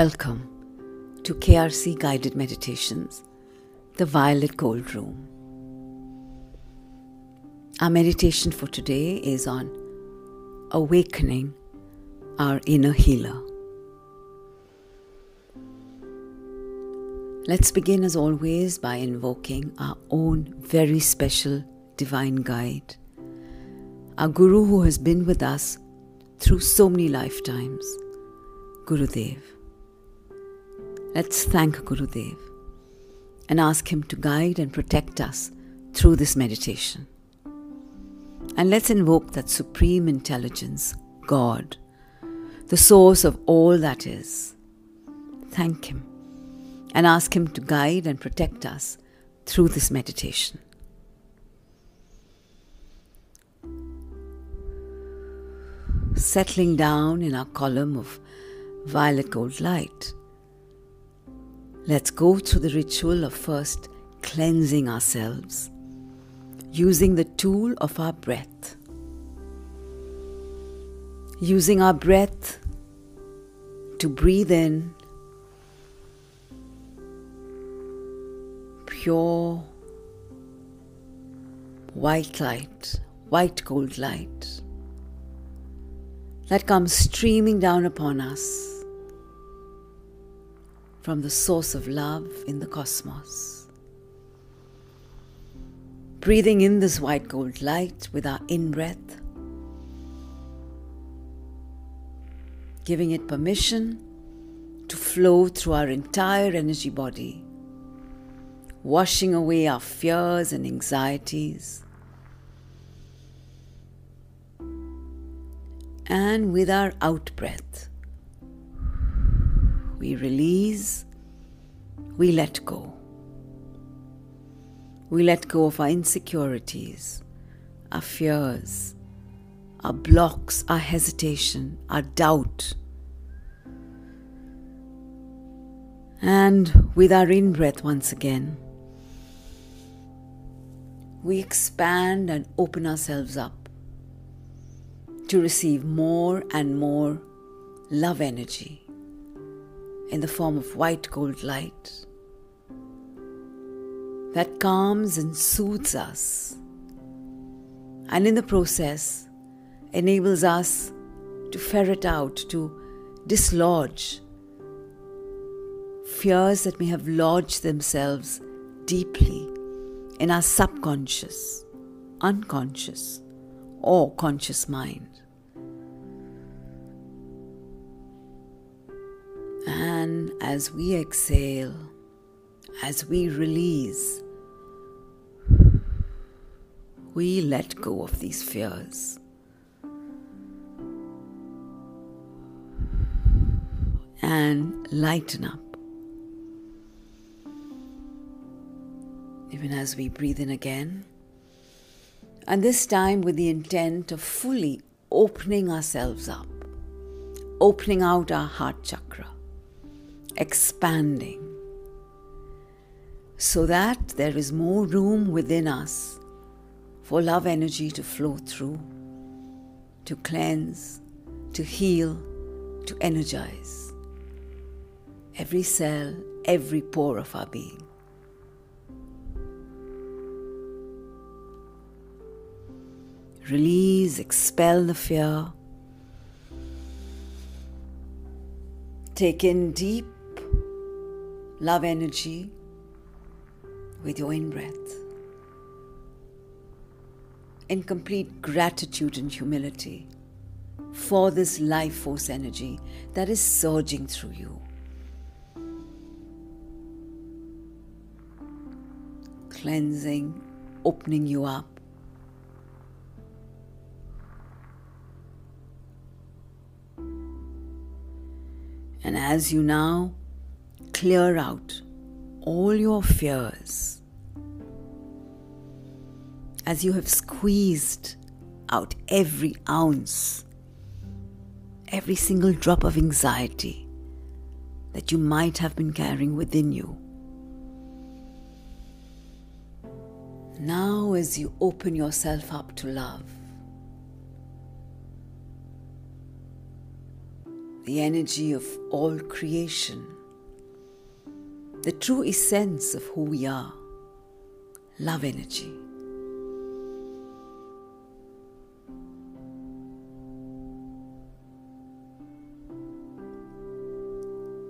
Welcome to KRC Guided Meditations, the Violet Gold Room. Our meditation for today is on awakening our inner healer. Let's begin as always by invoking our own very special divine guide, our Guru who has been with us through so many lifetimes, Gurudev. Let's thank Gurudev and ask him to guide and protect us through this meditation. And let's invoke that supreme intelligence, God, the source of all that is. Thank him and ask him to guide and protect us through this meditation. Settling down in our column of violet gold light Let's go through the ritual of first cleansing ourselves using the tool of our breath. Using our breath to breathe in pure white light, white gold light that comes streaming down upon us from the source of love in the cosmos. Breathing in this white gold light with our in breath, giving it permission to flow through our entire energy body, washing away our fears and anxieties. And with our out breath, we release, we let go. We let go of our insecurities, our fears, our blocks, our hesitation, our doubt. And with our in breath once again, we expand and open ourselves up to receive more and more love energy in the form of white gold light that calms and soothes us, and in the process enables us to ferret out, to dislodge fears that may have lodged themselves deeply in our subconscious, unconscious, or conscious mind. As we exhale, as we release, we let go of these fears. And lighten up. Even as we breathe in again. And this time with the intent of fully opening ourselves up, opening out our heart chakra expanding so that there is more room within us for love energy to flow through, to cleanse, to heal, to energize every cell, every pore of our being. Release, expel the fear. Take in deep love energy with your in breath. In complete gratitude and humility for this life force energy that is surging through you. Cleansing, opening you up. And as you now clear out all your fears as you have squeezed out every ounce, every single drop of anxiety that you might have been carrying within you. Now, as you open yourself up to love, the energy of all creation, the true essence of who we are, love energy.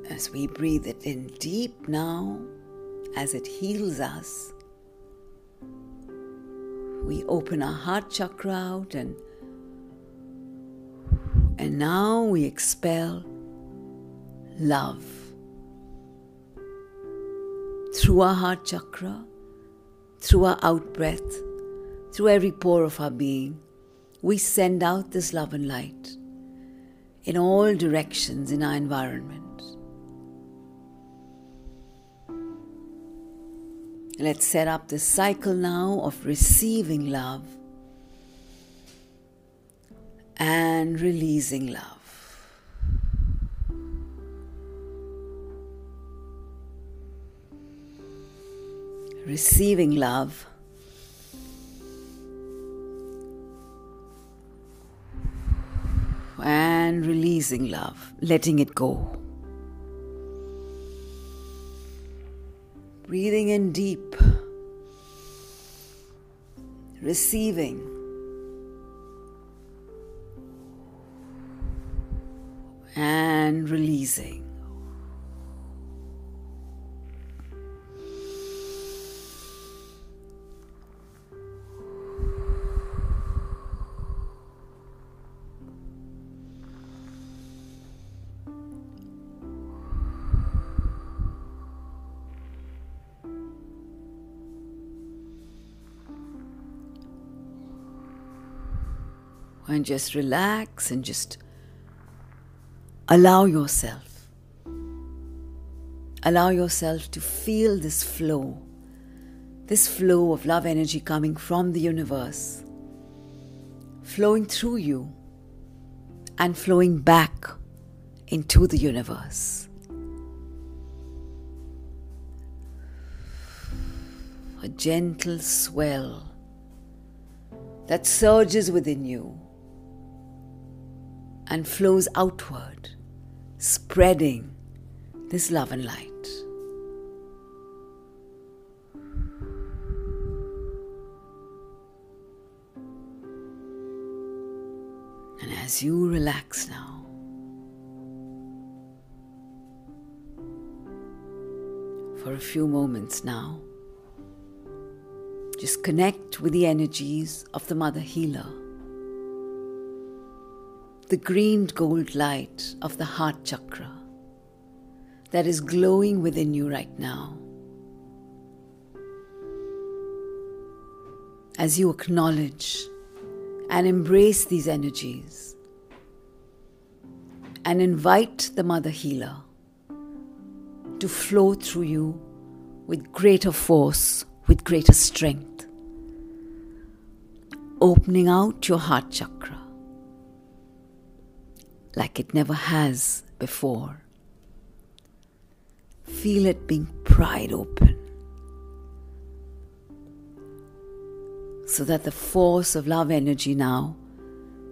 As we breathe it in deep now, as it heals us, we open our heart chakra out and and now we expel love through our heart chakra, through our out breath, through every pore of our being. We send out this love and light in all directions in our environment. Let's set up this cycle now of receiving love and releasing love. Receiving love. And releasing love, letting it go. Breathing in deep, receiving, and releasing. And just relax and just allow yourself. Allow yourself to feel this flow, this flow of love energy coming from the universe, flowing through you and flowing back into the universe. A gentle swell that surges within you and flows outward, spreading this love and light. And as you relax now, for a few moments now, just connect with the energies of the Mother Healer the green gold light of the heart chakra that is glowing within you right now. As you acknowledge and embrace these energies and invite the Mother Healer to flow through you with greater force, with greater strength, opening out your heart chakra like it never has before. Feel it being pried open so that the force of love energy now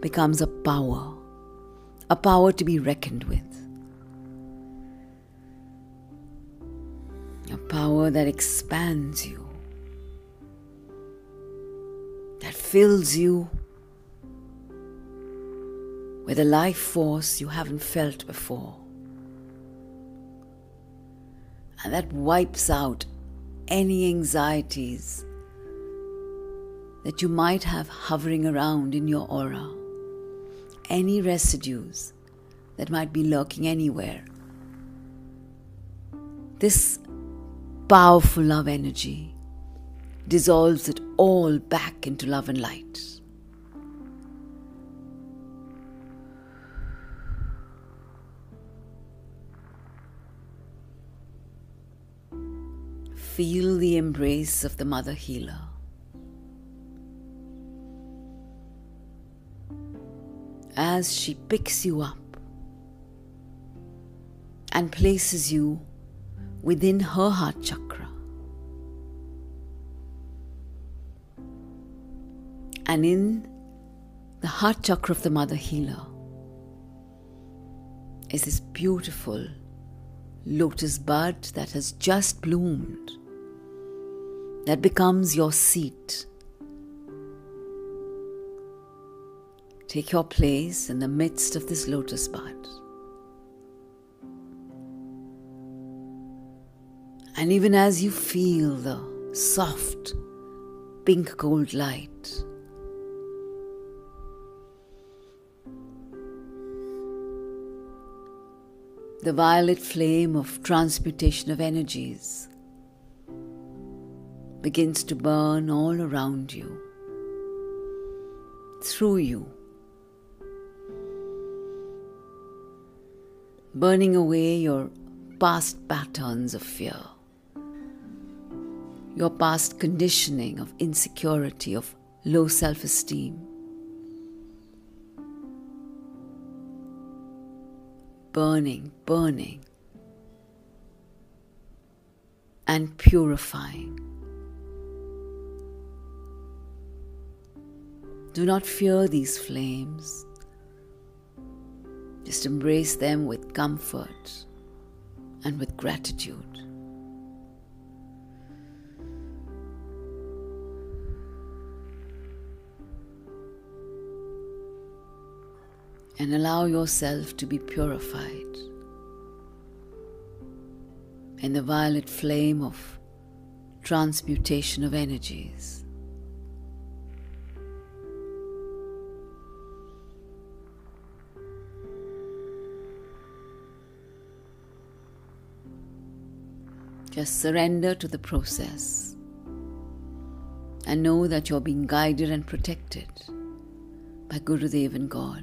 becomes a power, a power to be reckoned with. A power that expands you, that fills you with a life force you haven't felt before. And that wipes out any anxieties that you might have hovering around in your aura, any residues that might be lurking anywhere. This powerful love energy dissolves it all back into love and light. Feel the embrace of the Mother Healer. As she picks you up and places you within her heart chakra. And in the heart chakra of the Mother Healer, is this beautiful lotus bud that has just bloomed, that becomes your seat. Take your place in the midst of this lotus bud. And even as you feel the soft pink gold light, the violet flame of transmutation of energies begins to burn all around you, through you, burning away your past patterns of fear, your past conditioning of insecurity, of low self esteem. burning, burning, and purifying. Do not fear these flames. Just embrace them with comfort and with gratitude. and allow yourself to be purified in the violet flame of transmutation of energies. Just surrender to the process and know that you're being guided and protected by Gurudev and God.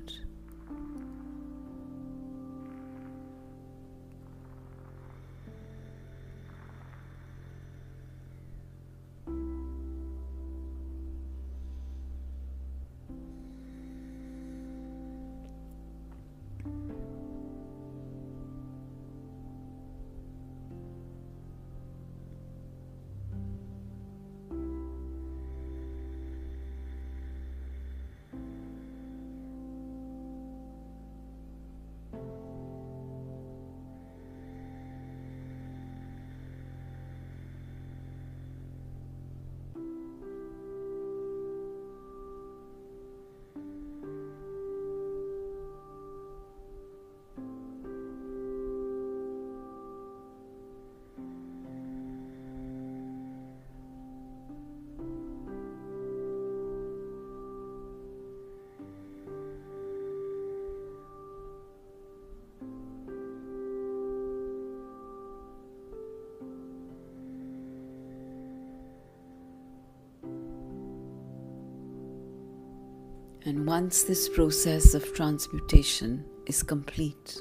And once this process of transmutation is complete,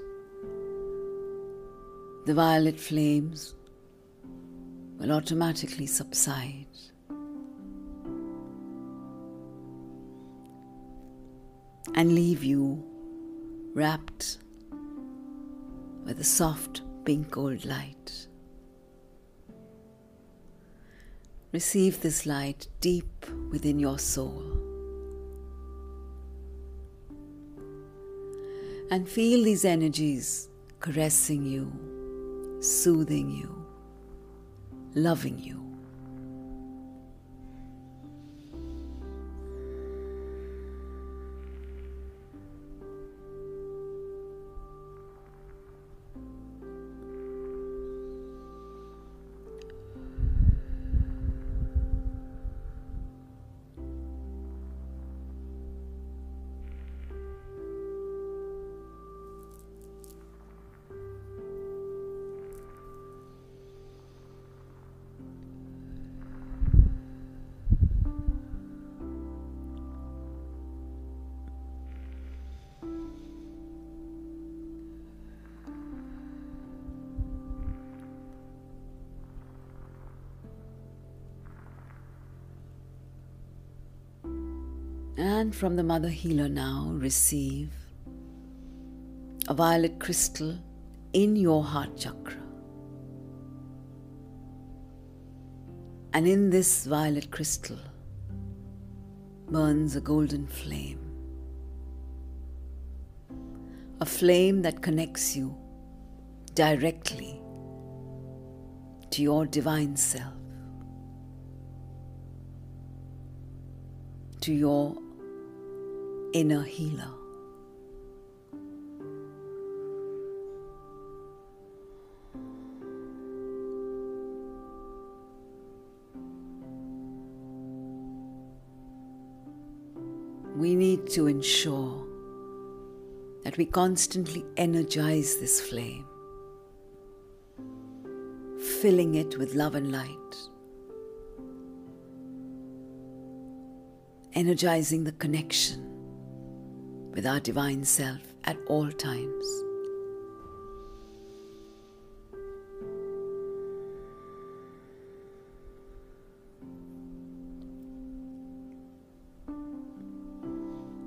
the violet flames will automatically subside. And leave you wrapped with a soft pink gold light. Receive this light deep within your soul. And feel these energies caressing you, soothing you, loving you. And from the Mother Healer now, receive a violet crystal in your heart chakra. And in this violet crystal burns a golden flame. a flame that connects you directly to your divine self, to your inner healer. We need to ensure that we constantly energize this flame, filling it with love and light, energizing the connection with our divine self at all times.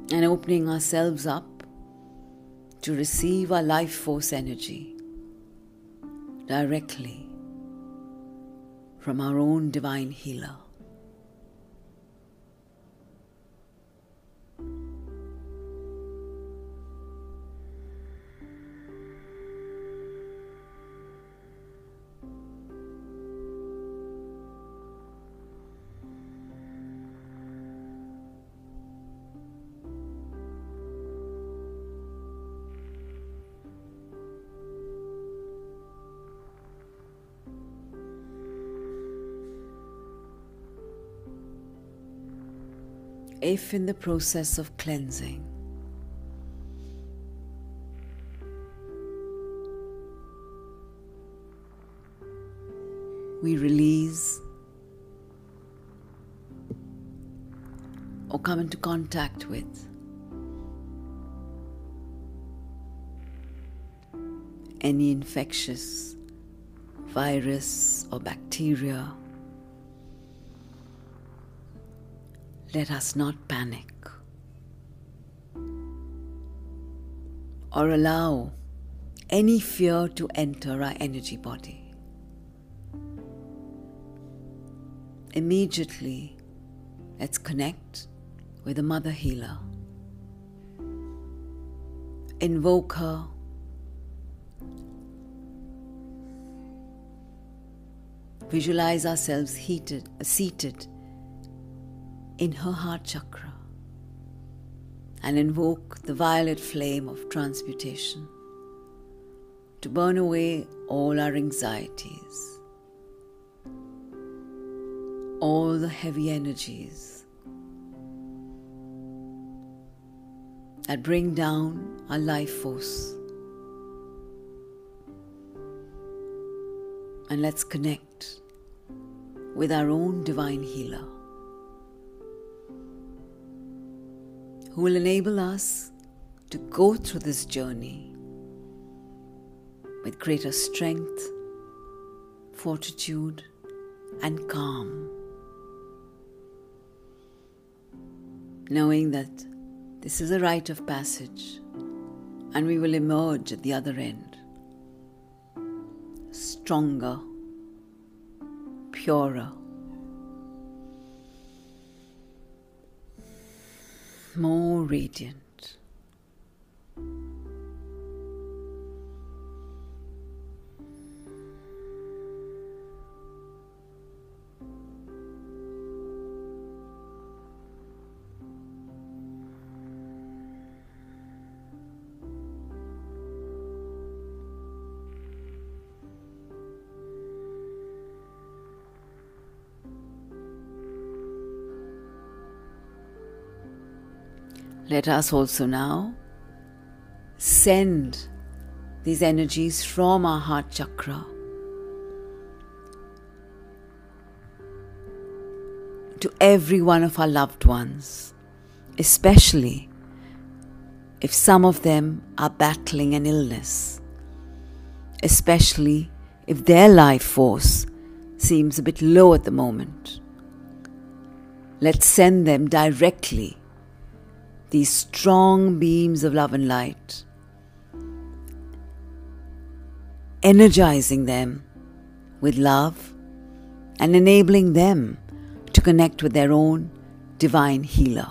And opening ourselves up to receive our life force energy directly from our own divine healer. If in the process of cleansing. We release or come into contact with any infectious virus or bacteria let us not panic or allow any fear to enter our energy body. Immediately, let's connect with the Mother Healer. Invoke her. Visualize ourselves heated, seated in her heart chakra and invoke the violet flame of transmutation to burn away all our anxieties, all the heavy energies that bring down our life force. And let's connect with our own divine healer. Who will enable us to go through this journey with greater strength, fortitude, and calm. Knowing that this is a rite of passage and we will emerge at the other end stronger, purer, more radiant. Let us also now send these energies from our heart chakra to every one of our loved ones, especially if some of them are battling an illness, especially if their life force seems a bit low at the moment. Let's send them directly these strong beams of love and light, energizing them with love and enabling them to connect with their own divine healer.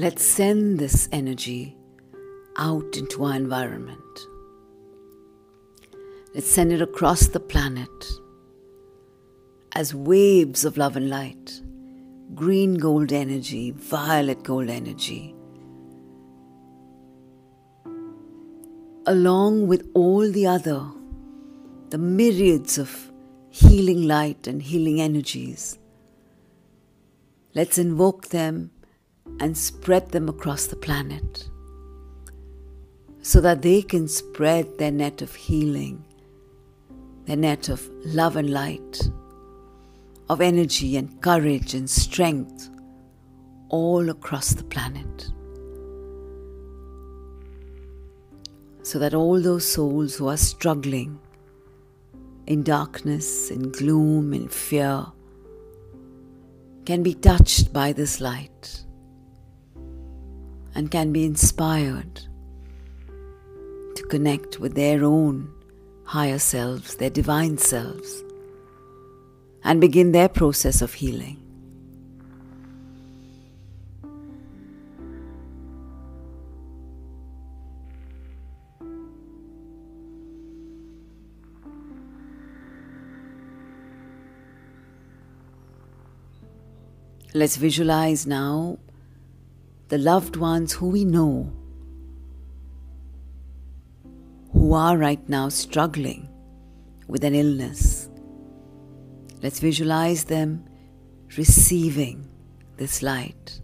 Let's send this energy out into our environment. Let's send it across the planet as waves of love and light green gold energy, violet gold energy, along with all the other, the myriads of healing light and healing energies. Let's invoke them and spread them across the planet so that they can spread their net of healing, their net of love and light, of energy and courage and strength all across the planet. so that all those souls who are struggling in darkness, in gloom, in fear, can be touched by this light and can be inspired to connect with their own higher selves, their divine selves, and begin their process of healing. Let's visualize now the loved ones who we know who are right now struggling with an illness. Let's visualize them receiving this light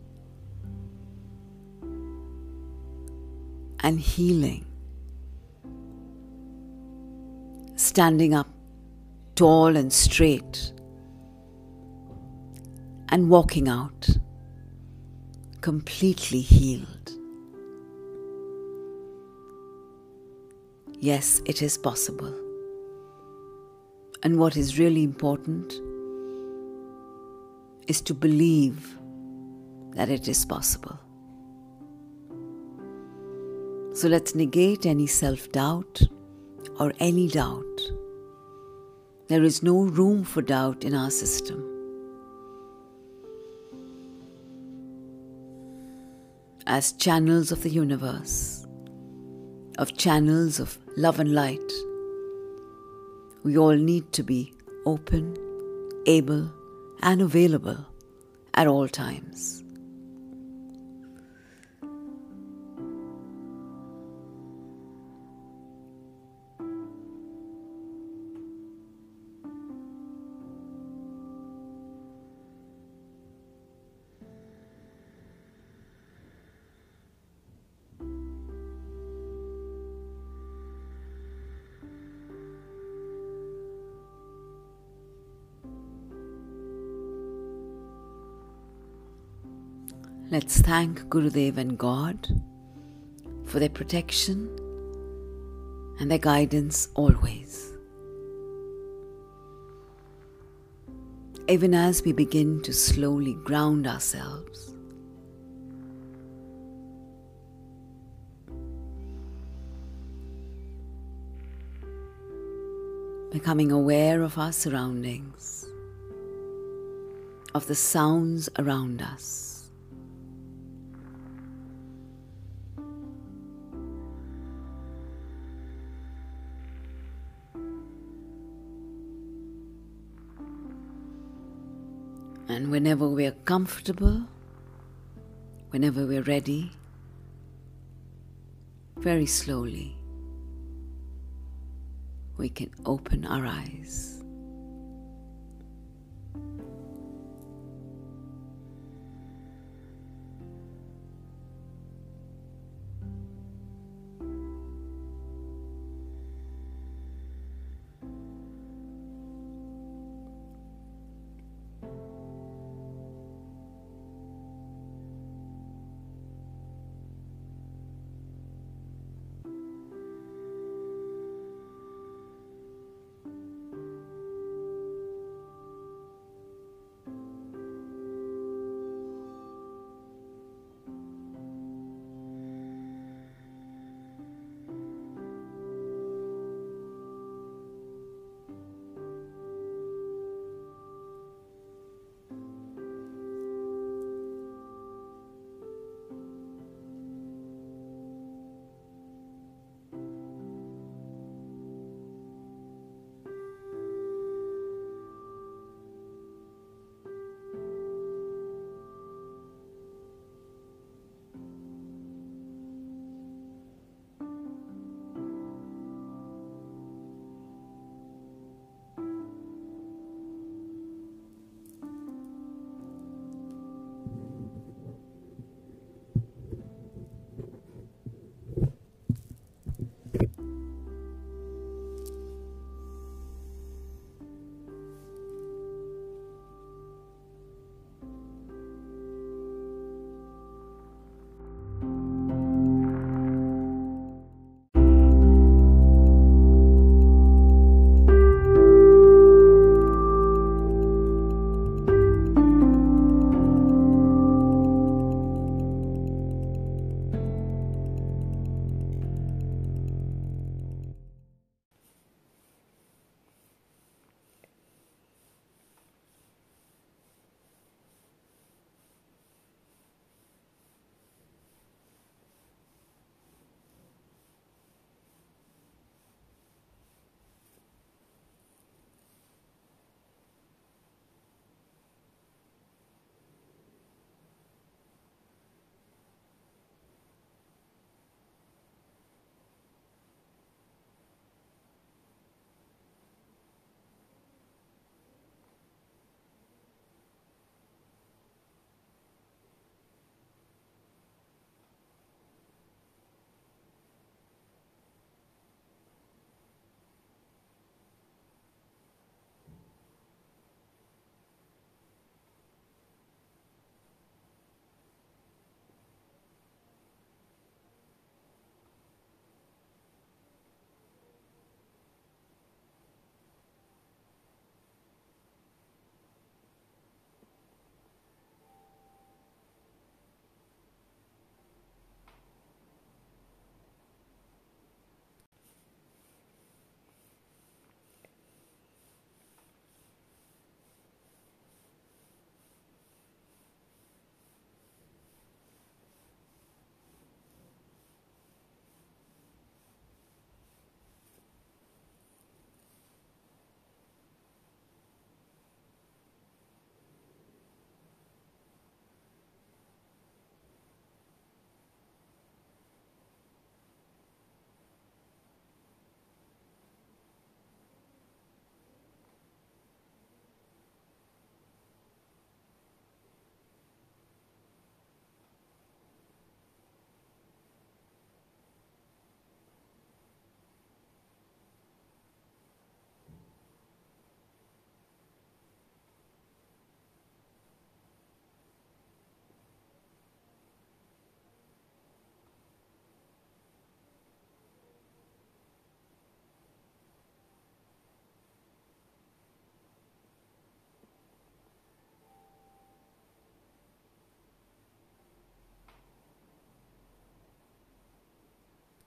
and healing, standing up tall and straight and walking out completely healed. Yes, it is possible. And what is really important is to believe that it is possible. So let's negate any self doubt or any doubt. There is no room for doubt in our system. As channels of the universe, of channels of love and light. We all need to be open, able, and available at all times. Let's thank Gurudev and God for their protection and their guidance always. Even as we begin to slowly ground ourselves, becoming aware of our surroundings, of the sounds around us. And whenever we're comfortable, whenever we're ready, very slowly, we can open our eyes.